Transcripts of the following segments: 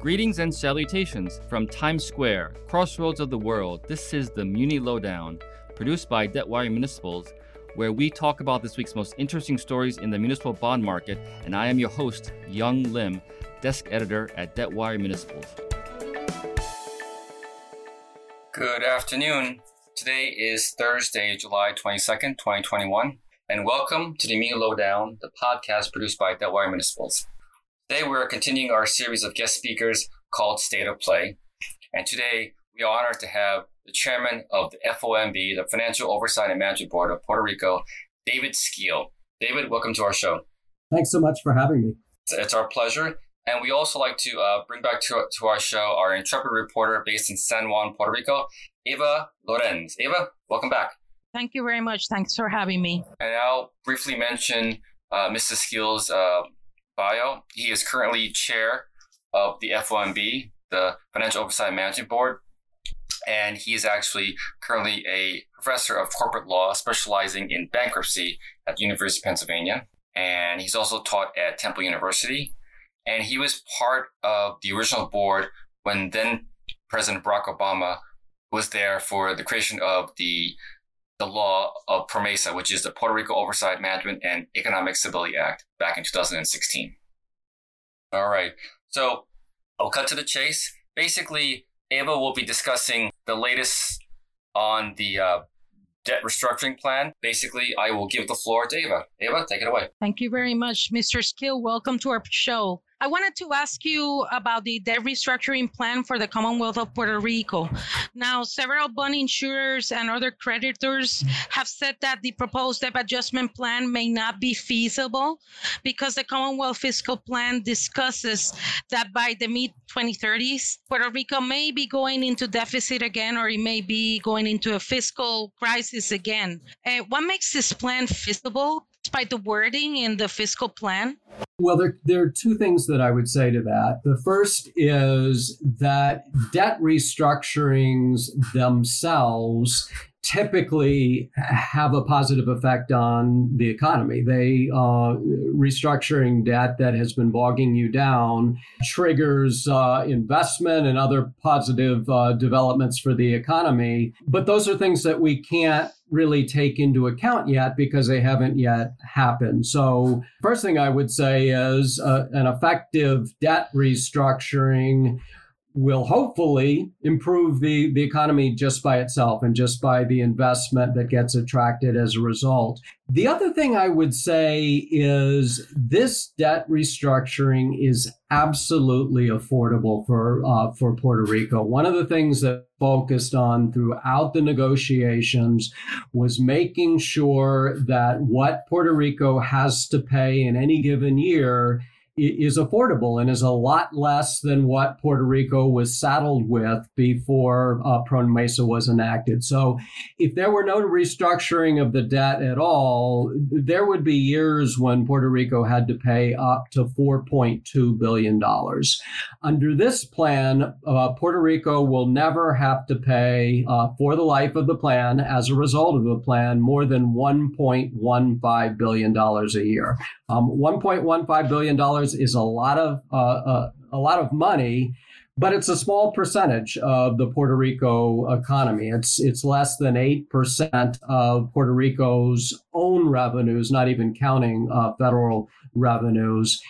Greetings and salutations from Times Square, crossroads of the world. This is the Muni Lowdown, produced by Debtwire Municipals, where we talk about this week's most interesting stories in the municipal bond market. And I am your host, Yong Lim, desk editor at Debtwire Municipals. Good afternoon. Today is Thursday, July 22nd, 2021, and welcome to the Muni Lowdown, the podcast produced by Debtwire Municipals. Today, we're continuing our series of guest speakers called State of Play. And today, we are honored to have the chairman of the FOMB, the Financial Oversight and Management Board of Puerto Rico, David Skeel. David, welcome to our show. Thanks so much for having me. It's, it's our pleasure. And we also like to uh, bring back to, to our show our intrepid reporter based in San Juan, Puerto Rico, Eva Lorenz. Eva, welcome back. Thank you very much. Thanks for having me. And I'll briefly mention uh, Mr. Skeel's uh, bio. He is currently chair of the FOMB, the Financial Oversight Management Board, and he is actually currently a professor of corporate law specializing in bankruptcy at the University of Pennsylvania. And he's also taught at Temple University. And he was part of the original board when then President Barack Obama was there for the creation of the the law of PROMESA, which is the Puerto Rico Oversight Management and Economic Stability Act back in 2016. All right. So I'll cut to the chase. Basically, Eva will be discussing the latest on the uh, debt restructuring plan. Basically, I will give the floor to Eva. Eva, take it away. Thank you very much, Mr. Skeel. Welcome to our show. I wanted to ask you about the debt restructuring plan for the Commonwealth of Puerto Rico. Now, several bond insurers and other creditors have said that the proposed debt adjustment plan may not be feasible because the Commonwealth fiscal plan discusses that by the mid 2030s, Puerto Rico may be going into deficit again or it may be going into a fiscal crisis again. Uh, what makes this plan feasible? Despite the wording in the fiscal plan? Well, there, there are two things that I would say to that. The first is that debt restructurings themselves typically have a positive effect on the economy. They uh, restructuring debt that has been bogging you down triggers uh, investment and other positive uh, developments for the economy. But those are things that we can't really take into account yet because they haven't yet happened. So, first thing I would say is uh, an effective debt restructuring will hopefully improve the, the economy just by itself and just by the investment that gets attracted as a result. The other thing I would say is this debt restructuring is absolutely affordable for uh, for Puerto Rico. One of the things that focused on throughout the negotiations was making sure that what Puerto Rico has to pay in any given year is affordable and is a lot less than what Puerto Rico was saddled with before uh, was enacted. So, if there were no restructuring of the debt at all, there would be years when Puerto Rico had to pay up to $4.2 billion. Under this plan, uh, Puerto Rico will never have to pay uh, for the life of the plan as a result of the plan more than $1.15 billion a year. Um, $1.15 billion is a lot of uh, uh, a lot of money, but it's a small percentage of the Puerto Rico economy. It's it's less than eight percent of Puerto Rico's own revenues, not even counting uh, federal revenues.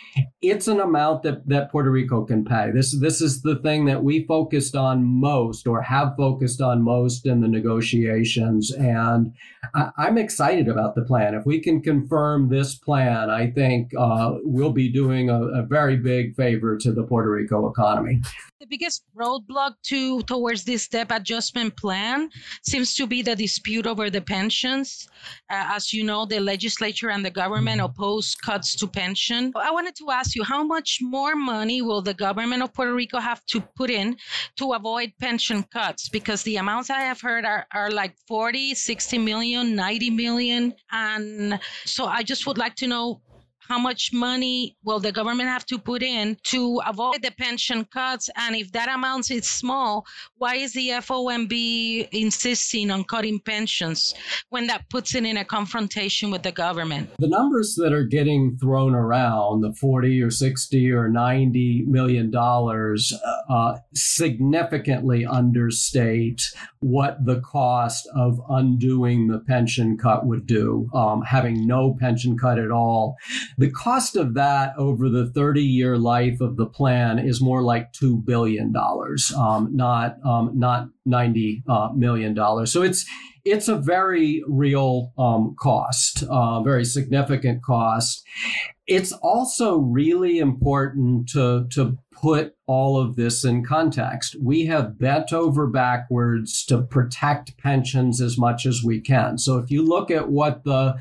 It's an amount that, that Puerto Rico can pay. This, this is the thing that we focused on most or have focused on most in the negotiations. And I, am excited about the plan. If we can confirm this plan, I think uh, we'll be doing a, a very big favor to the Puerto Rico economy. The biggest roadblock to towards this debt adjustment plan seems to be the dispute over the pensions. Uh, as you know, the legislature and the government mm-hmm. oppose cuts to pension. I wanted to ask you how much more money will the government of Puerto Rico have to put in to avoid pension cuts? Because the amounts I have heard are, are like 40, 60 million, 90 million. And so I just would like to know how much money will the government have to put in to avoid the pension cuts? And if that amount is small, why is the FOMB insisting on cutting pensions when that puts it in a confrontation with the government? The numbers that are getting thrown around, the 40 or 60 or 90 million dollars, uh, significantly understate what the cost of undoing the pension cut would do, um, having no pension cut at all. The cost of that over the 30 year life of the plan is more like $2 billion, um, not, um, not $90 uh, million. So it's, it's a very real um, cost, uh, very significant cost. It's also really important to, to put all of this in context. We have bent over backwards to protect pensions as much as we can. So if you look at what the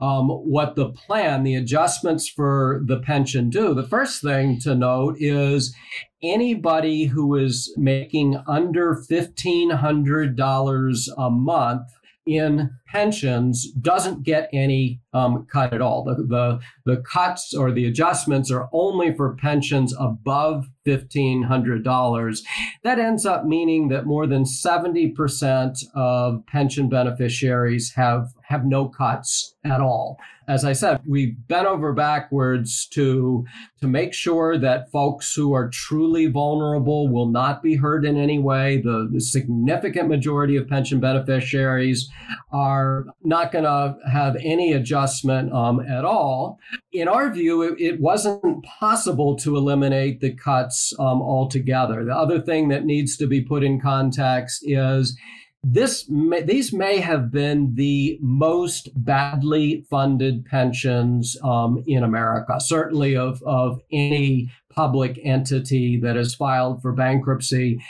um, what the plan, the adjustments for the pension do, the first thing to note is anybody who is making under fifteen hundred dollars a month in pensions doesn't get any um, cut at all. The, the, the cuts or the adjustments are only for pensions above $1,500. That ends up meaning that more than 70% of pension beneficiaries have, have no cuts at all. As I said, we've bent over backwards to, to make sure that folks who are truly vulnerable will not be hurt in any way. The, the significant majority of pension beneficiaries are not going to have any adjustment um, at all. In our view, it, it, wasn't possible to eliminate the cuts um, altogether. The other thing that needs to be put in context is this may, these may have been the most badly funded pensions um, in America, certainly of, of any public entity that has filed for bankruptcy.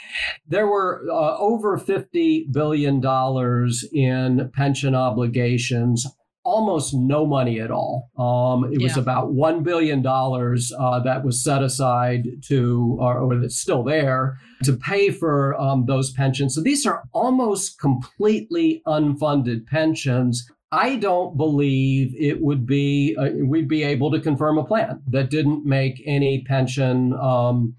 There were uh, over $50 billion in pension obligations almost no money at all. Um, it yeah. was about $1 billion uh, that was set aside to, or, or, that's still there, to pay for um, those pensions. So these are almost completely unfunded pensions. I don't believe it would be, uh, we'd be able to confirm a plan that didn't make any pension um,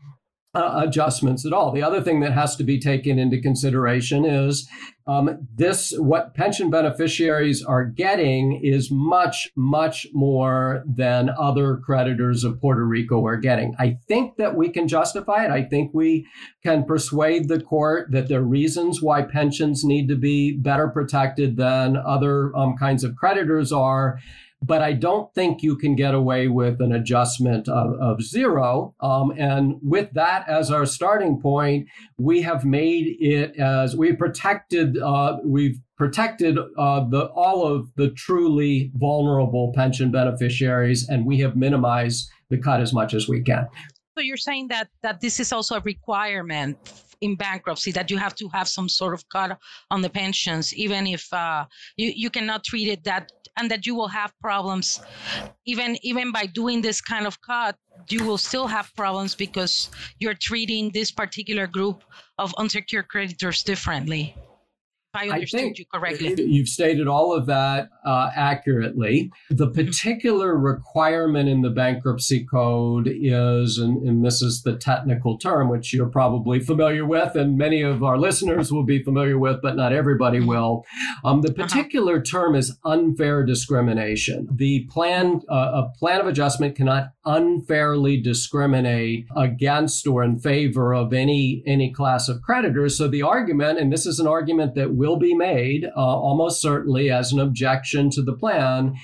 uh, adjustments at all. The other thing that has to be taken into consideration is um, this what pension beneficiaries are getting is much, much more than other creditors of Puerto Rico are getting. I think that we can justify it. I think we can persuade the court that there are reasons why pensions need to be better protected than other um, kinds of creditors are but I don't think you can get away with an adjustment of, of zero. Um, and with that as our starting point, we have made it as we protected, uh, we've protected uh, the all of the truly vulnerable pension beneficiaries, and we have minimized the cut as much as we can. So you're saying that that this is also a requirement in bankruptcy that you have to have some sort of cut on the pensions, even if uh, you you cannot treat it that and that you will have problems. Even even by doing this kind of cut you will still have problems because you're treating this particular group of unsecured creditors differently I understood you correctly. You've stated all of that uh, accurately. The mm-hmm. particular requirement in the bankruptcy code is, and, and, this is the technical term, which you're probably familiar with, and many of our listeners will be familiar with, but not everybody mm-hmm. will. Um, the uh-huh. particular uh-huh. term is unfair discrimination. The plan, uh, a plan of adjustment cannot unfairly discriminate against or in favor of any any class of creditors. So the argument, and this is an argument that will be made, uh, almost certainly as an objection to the plan,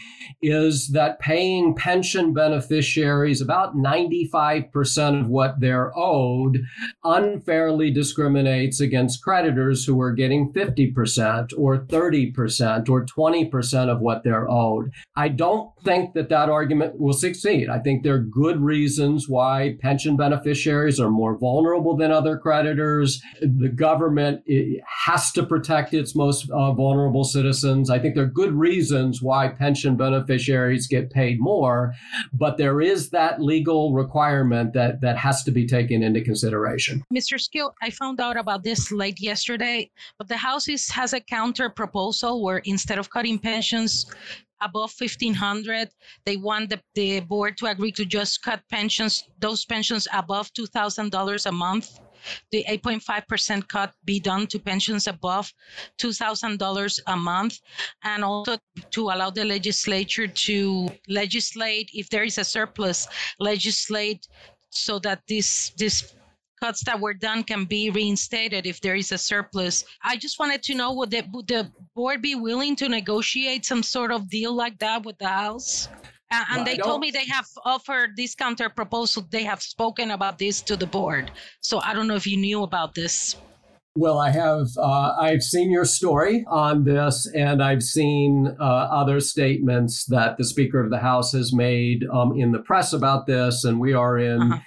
is that paying pension beneficiaries about 95% of what they're owed unfairly discriminates against creditors who are getting 50% or 30% or 20% of what they're owed. I don't think that that argument will succeed. I think there are good reasons why pension beneficiaries are more vulnerable than other creditors. The government has to protect its most uh, vulnerable citizens. I think there are good reasons why pension beneficiaries get paid more, but there is that legal requirement that that has to be taken into consideration. Mr. Skeel, I found out about this late yesterday, but the House is, has a counter proposal where instead of cutting pensions, above 1500 they want the, the board to agree to just cut pensions those pensions above $2000 a month. The 8.5% cut be done to pensions above $2,000 a month, and also to allow the legislature to legislate if there is a surplus, legislate so that this this cuts that were done can be reinstated if there is a surplus. I just wanted to know would the, would the board be willing to negotiate some sort of deal like that with the House? Uh, and well, they told me they have offered this counter proposal. They have spoken about this to the board. So I don't know if you knew about this. Well, I have. Uh, I've seen your story on this, and I've seen uh, other statements that the Speaker of the House has made um, in the press about this, and we are in. Uh-huh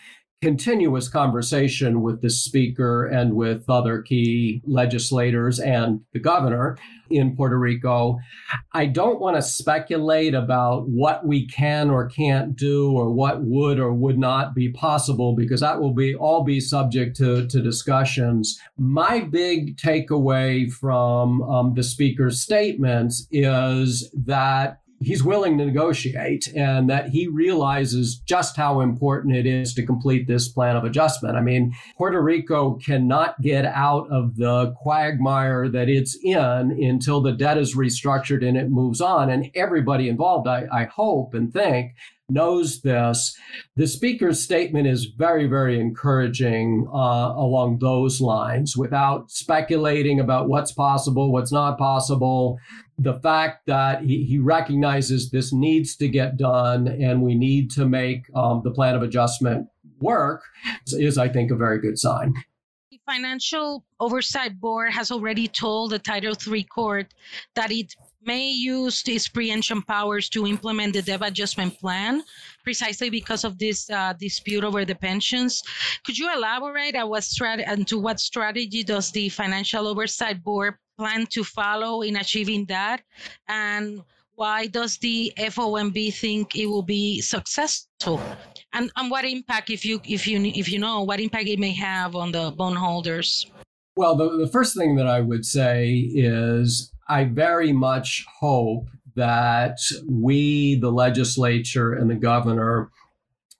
continuous conversation with the speaker and with other key legislators and the governor in Puerto Rico. I don't want to speculate about what we can or can't do or what would or would not be possible because that will be all be subject to, to discussions. My big takeaway from um, the speaker's statements is that he's willing to negotiate and that he realizes just how important it is to complete this plan of adjustment. I mean, Puerto Rico cannot get out of the quagmire that it's in until the debt is restructured and it moves on. And everybody involved, I, I hope and think, knows this. The speaker's statement is very, very encouraging uh, along those lines without speculating about what's possible, what's not possible. The fact that he, he recognizes this needs to get done and we need to make um, the plan of adjustment work is, I think, a very good sign. The Financial Oversight Board has already told the Title III court that it may use its preemption powers to implement the debt adjustment plan precisely because of this uh, dispute over the pensions. Could you elaborate on what strat- and to what strategy does the Financial Oversight Board plan to follow in achieving that? And why does the FOMB think it will be successful? And, and what impact, if you if you if you know, what impact it may have on the bondholders? Well, the, the first thing that I would say is I very much hope that we, the legislature, and the governor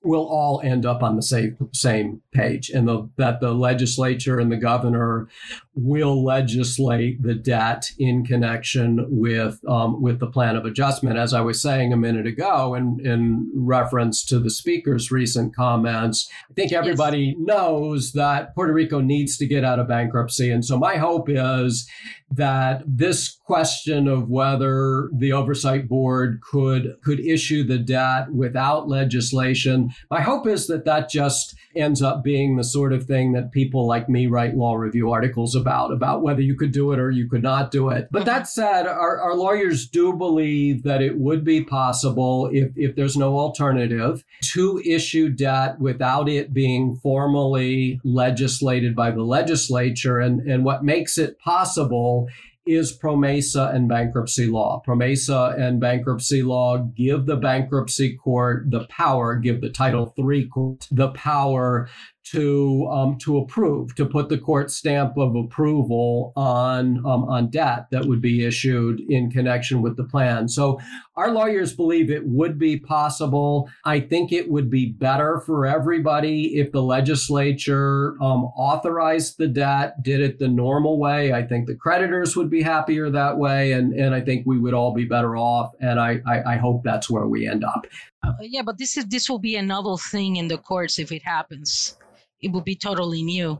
will all end up on the same same page, and the, that the legislature and the governor will legislate the debt in connection with um, with the plan of adjustment. As I was saying a minute ago, in in reference to the speaker's recent comments, I think everybody yes. knows that Puerto Rico needs to get out of bankruptcy, and so my hope is that this question of whether the oversight board could could issue the debt without legislation my hope is that that just ends up being the sort of thing that people like me write law review articles about about whether you could do it or you could not do it but that said our, our lawyers do believe that it would be possible if, if there's no alternative to issue debt without it being formally legislated by the legislature and, and what makes it possible is PROMESA and bankruptcy law. PROMESA and bankruptcy law give the bankruptcy court the power, give the Title III court the power to um, to approve, to put the court stamp of approval on um, on debt that would be issued in connection with the plan. So our lawyers believe it would be possible. I think it would be better for everybody if the legislature um, authorized the debt, did it the normal way. I think the creditors would be happier that way, and and I think we would all be better off. And I I, I hope that's where we end up. Uh, yeah, but this is this will be a novel thing in the courts if it happens it would be totally new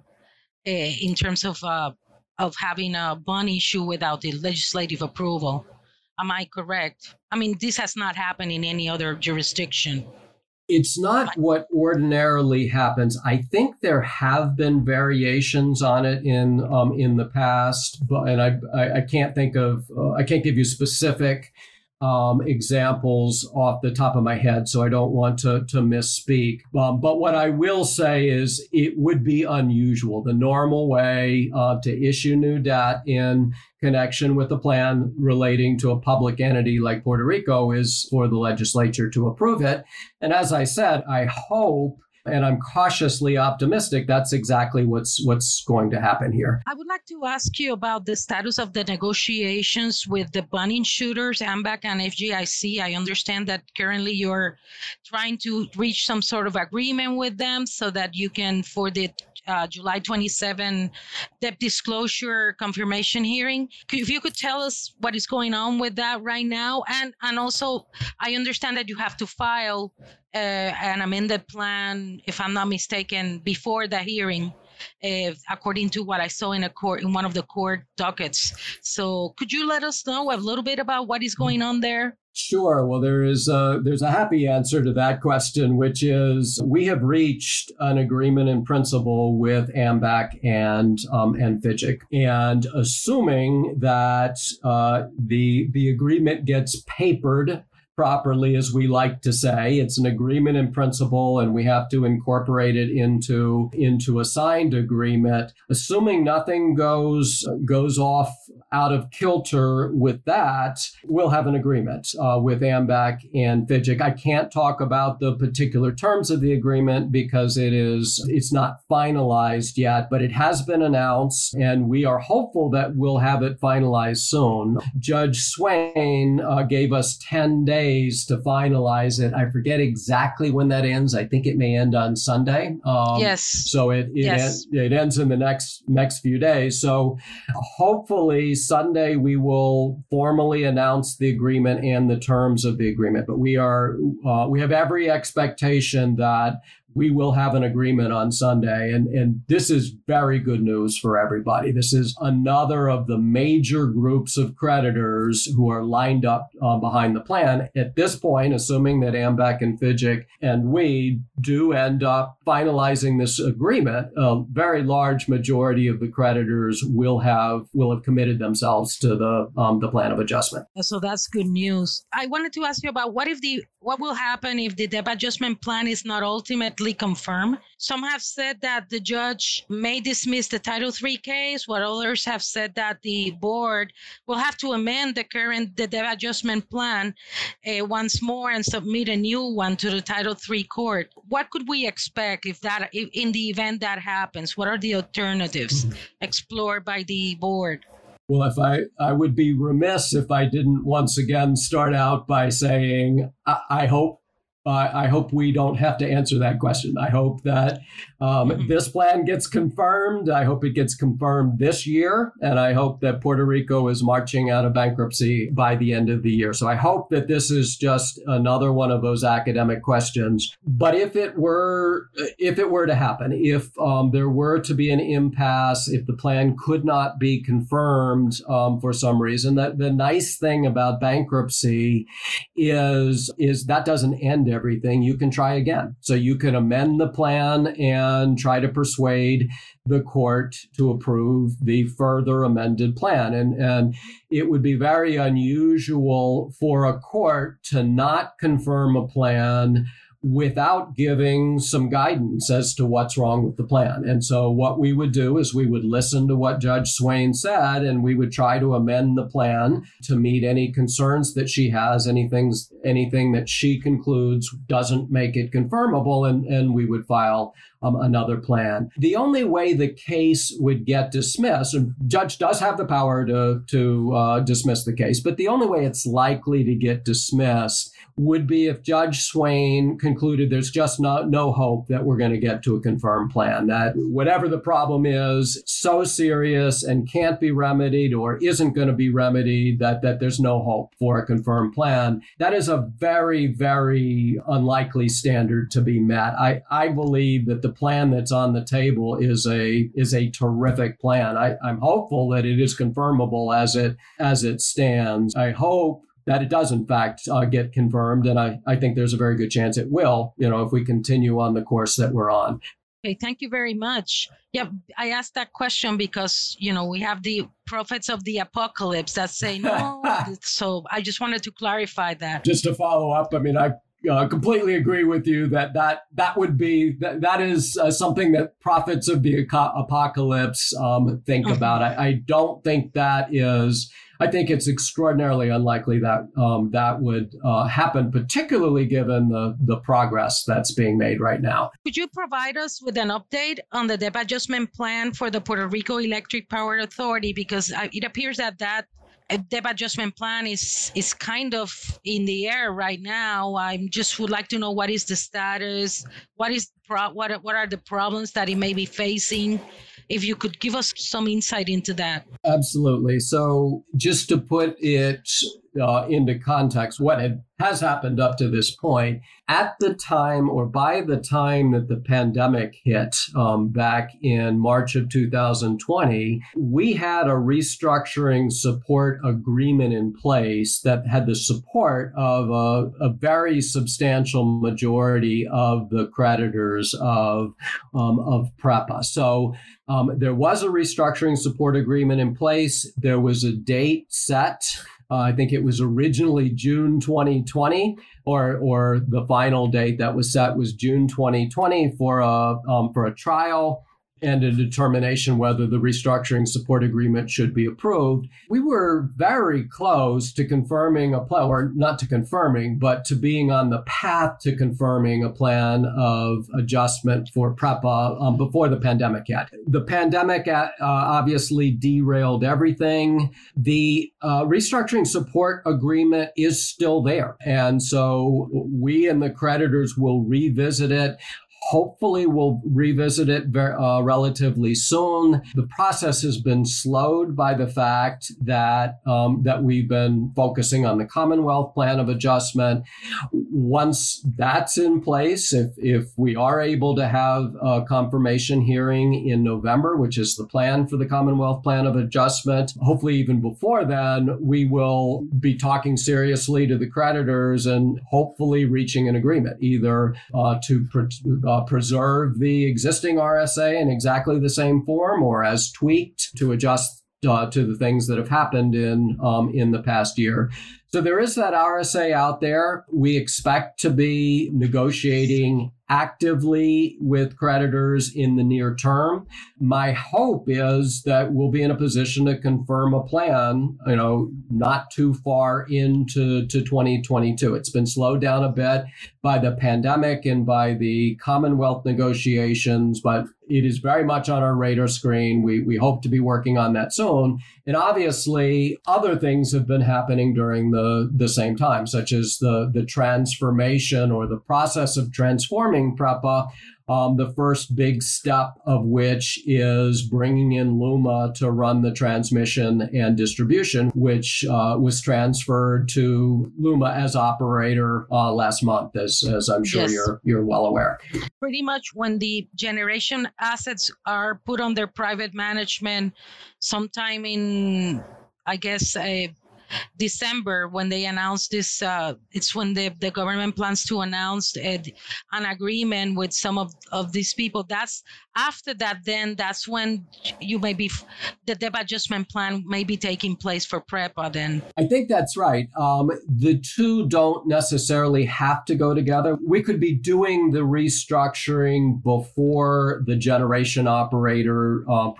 uh, in terms of uh, of having a bond issue without the legislative approval. Am I correct? I mean, this has not happened in any other jurisdiction. It's not what ordinarily happens. I think there have been variations on it in um, in the past, but and I I, I can't think of uh, I can't give you specific um, examples off the top of my head, so I don't want to, to misspeak. Um, but what I will say is it would be unusual. The normal way uh, to issue new debt in connection with a plan relating to a public entity like Puerto Rico is for the legislature to approve it. And as I said, I hope and I'm cautiously optimistic that's exactly what's what's going to happen here. I would like to ask you about the status of the negotiations with the bond insurers, AMBAC and FGIC. I understand that currently you're trying to reach some sort of agreement with them so that you can for the uh, July 27 debt disclosure confirmation hearing. If you could tell us what is going on with that right now, and and also I understand that you have to file an amended plan, if I'm not mistaken, before the hearing. Uh, according to what I saw in a court in one of the court dockets. So, could you let us know a little bit about what is going on there? Sure. Well, there is a, there's a happy answer to that question, which is we have reached an agreement in principle with AMBAC and um, and FGIC, and assuming that uh, the the agreement gets papered properly, as we like to say. It's an agreement in principle, and we have to incorporate it into into a signed agreement. Assuming nothing goes goes off out of kilter with that, we'll have an agreement uh, with AMBAC and FGIC. I can't talk about the particular terms of the agreement because it is it's not finalized yet, but it has been announced, and we are hopeful that we'll have it finalized soon. Judge Swain uh, gave us ten days days to finalize it. I forget exactly when that ends. I think it may end on Sunday. Um, yes. So it it, yes. it ends in the next next few days. So hopefully Sunday we will formally announce the agreement and the terms of the agreement. But we are uh, we have every expectation that we will have an agreement on Sunday. And, and this is very good news for everybody. This is another of the major groups of creditors who are lined up uh, behind the plan. At this point, assuming that AMBAC and FGIC and we do end up finalizing this agreement, a very large majority of the creditors will have will have committed themselves to the um, the plan of adjustment. So that's good news. I wanted to ask you about what if the what will happen if the debt adjustment plan is not ultimately confirmed? Some have said that the judge may dismiss the Title III case, while others have said that the board will have to amend the current the debt adjustment plan uh, once more and submit a new one to the Title III court. What could we expect if that, if, in the event that happens? What are the alternatives explored by the board? Well, if I, I would be remiss if I didn't once again start out by saying I, I hope uh, I hope we don't have to answer that question. I hope that um, mm-hmm. this plan gets confirmed. I hope it gets confirmed this year. And I hope that Puerto Rico is marching out of bankruptcy by the end of the year. So I hope that this is just another one of those academic questions. But if it were, if it were to happen, if um, there were to be an impasse, if the plan could not be confirmed um, for some reason, that the nice thing about bankruptcy is, is that doesn't end everything, you can try again. So you can amend the plan and try to persuade the court to approve the further amended plan. And, and it would be very unusual for a court to not confirm a plan without giving some guidance as to what's wrong with the plan. And so what we would do is we would listen to what Judge Swain said and we would try to amend the plan to meet any concerns that she has, anything anything that she concludes doesn't make it confirmable and, and we would file um, another plan. The only way the case would get dismissed, and judge does have the power to to uh, dismiss the case, but the only way it's likely to get dismissed would be if Judge Swain concluded there's just no, no hope that we're going to get to a confirmed plan. That whatever the problem is, so serious and can't be remedied or isn't going to be remedied, that, that there's no hope for a confirmed plan. That is a very, very unlikely standard to be met. I, I believe that the plan that's on the table is a is a terrific plan. I, I'm hopeful that it is confirmable as it as it stands. I hope that it does in fact uh, get confirmed and I, I think there's a very good chance it will you know if we continue on the course that we're on okay thank you very much yeah i asked that question because you know we have the prophets of the apocalypse that say no so i just wanted to clarify that just to follow up i mean i uh, completely agree with you that that that would be that, that is uh, something that prophets of the apocalypse um, think mm-hmm. about. I, I, don't think that is I think it's extraordinarily unlikely that um, that would uh, happen, particularly given the, the progress that's being made right now. Could you provide us with an update on the debt adjustment plan for the Puerto Rico Electric Power Authority? Because uh, it appears that that a debt adjustment plan is is kind of in the air right now. I just would like to know what is the status, what is pro- what what are the problems that it may be facing. If you could give us some insight into that. Absolutely. So, just to put it uh, into context, what had, has happened up to this point, at the time or by the time that the pandemic hit um, back in March of 2020, we had a restructuring support agreement in place that had the support of a, a very substantial majority of the creditors of, um, of PREPA. So, um, there was a restructuring support agreement in place. There was a date set. Uh, I think it was originally June 2020, or or the final date that was set was June 2020 for a um, for a trial and a determination whether the restructuring support agreement should be approved. We were very close to confirming a plan, or not to confirming, but to being on the path to confirming a plan of adjustment for PREPA um, before the pandemic hit. The pandemic uh, obviously derailed everything. The uh, restructuring support agreement is still there. And so we and the creditors will revisit it. Hopefully, we'll revisit it uh, relatively soon. The process has been slowed by the fact that um, that we've been focusing on the Commonwealth Plan of Adjustment. Once that's in place, if if we are able to have a confirmation hearing in November, which is the plan for the Commonwealth Plan of Adjustment, hopefully even before then, we will be talking seriously to the creditors and hopefully reaching an agreement, either uh, to. Uh, uh, preserve the existing RSA in exactly the same form or as tweaked to adjust uh, to the things that have happened in um, in the past year. So there is that RSA out there. We expect to be negotiating actively with creditors in the near term. My hope is that we'll be in a position to confirm a plan, you know, not too far into to 2022. It's been slowed down a bit by the pandemic and by the Commonwealth negotiations, but it is very much on our radar screen. We, we hope to be working on that soon. And obviously, other things have been happening during the, the same time, such as the, the transformation or the process of transforming PREPA um, the first big step of which is bringing in Luma to run the transmission and distribution, which uh, was transferred to Luma as operator uh, last month, as, as I'm sure yes. you're you're well aware. Pretty much when the generation assets are put under private management, sometime in I guess a December when they announced this. Uh, it's when the, the government plans to announce a, an agreement with some of, of these people. That's after that. Then that's when you may be the debt adjustment plan may be taking place for PREPA. Then I think that's right. Um, the two don't necessarily have to go together. We could be doing the restructuring before the generation operator uh,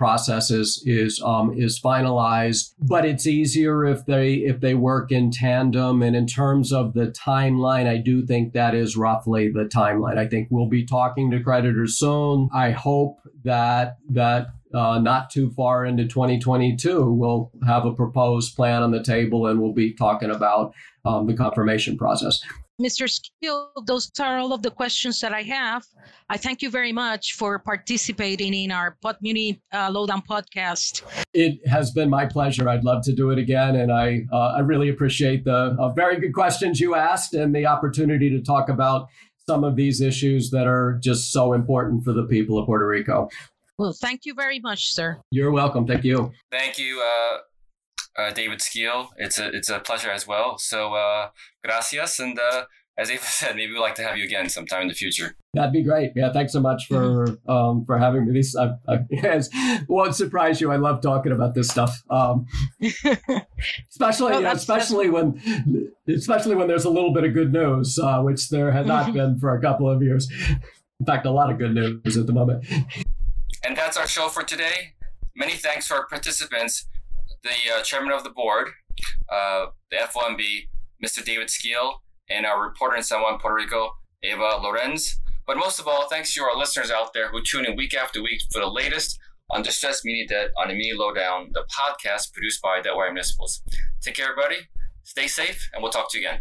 is is um, is finalized, but it's easier if they if they work in tandem. And in terms of the timeline, I do think that is roughly the timeline. I think we'll be talking to creditors soon. I hope that that uh, not too far into 2022, we'll have a proposed plan on the table and we'll be talking about um, the confirmation process. Mr. Skeel, those are all of the questions that I have. I thank you very much for participating in our Pod Muni uh, Lowdown podcast. It has been my pleasure. I'd love to do it again, and I uh, I really appreciate the uh, very good questions you asked and the opportunity to talk about some of these issues that are just so important for the people of Puerto Rico. Well, thank you very much, sir. You're welcome. Thank you. Thank you. Uh, uh, David Skeel. It's a it's a pleasure as well. So uh, gracias, and uh, as Eva said, maybe we'd like to have you again sometime in the future. That'd be great. Yeah, thanks so much for mm-hmm. um, for having me. This I, I, yes, won't surprise you. I love talking about this stuff, um, especially oh, especially when especially when there's a little bit of good news, uh, which there had not been for a couple of years. In fact, a lot of good news at the moment. And that's our show for today. Many thanks to our participants the uh, chairman of the board, uh, the FOMB, Mr. David Skeel, and our reporter in San Juan, Puerto Rico, Eva Lorenz. But most of all, thanks to our listeners out there who tune in week after week for the latest on distressed media debt on Muni Lowdown, the podcast produced by Debtwire Municipals. Take care, everybody. Stay safe, and we'll talk to you again.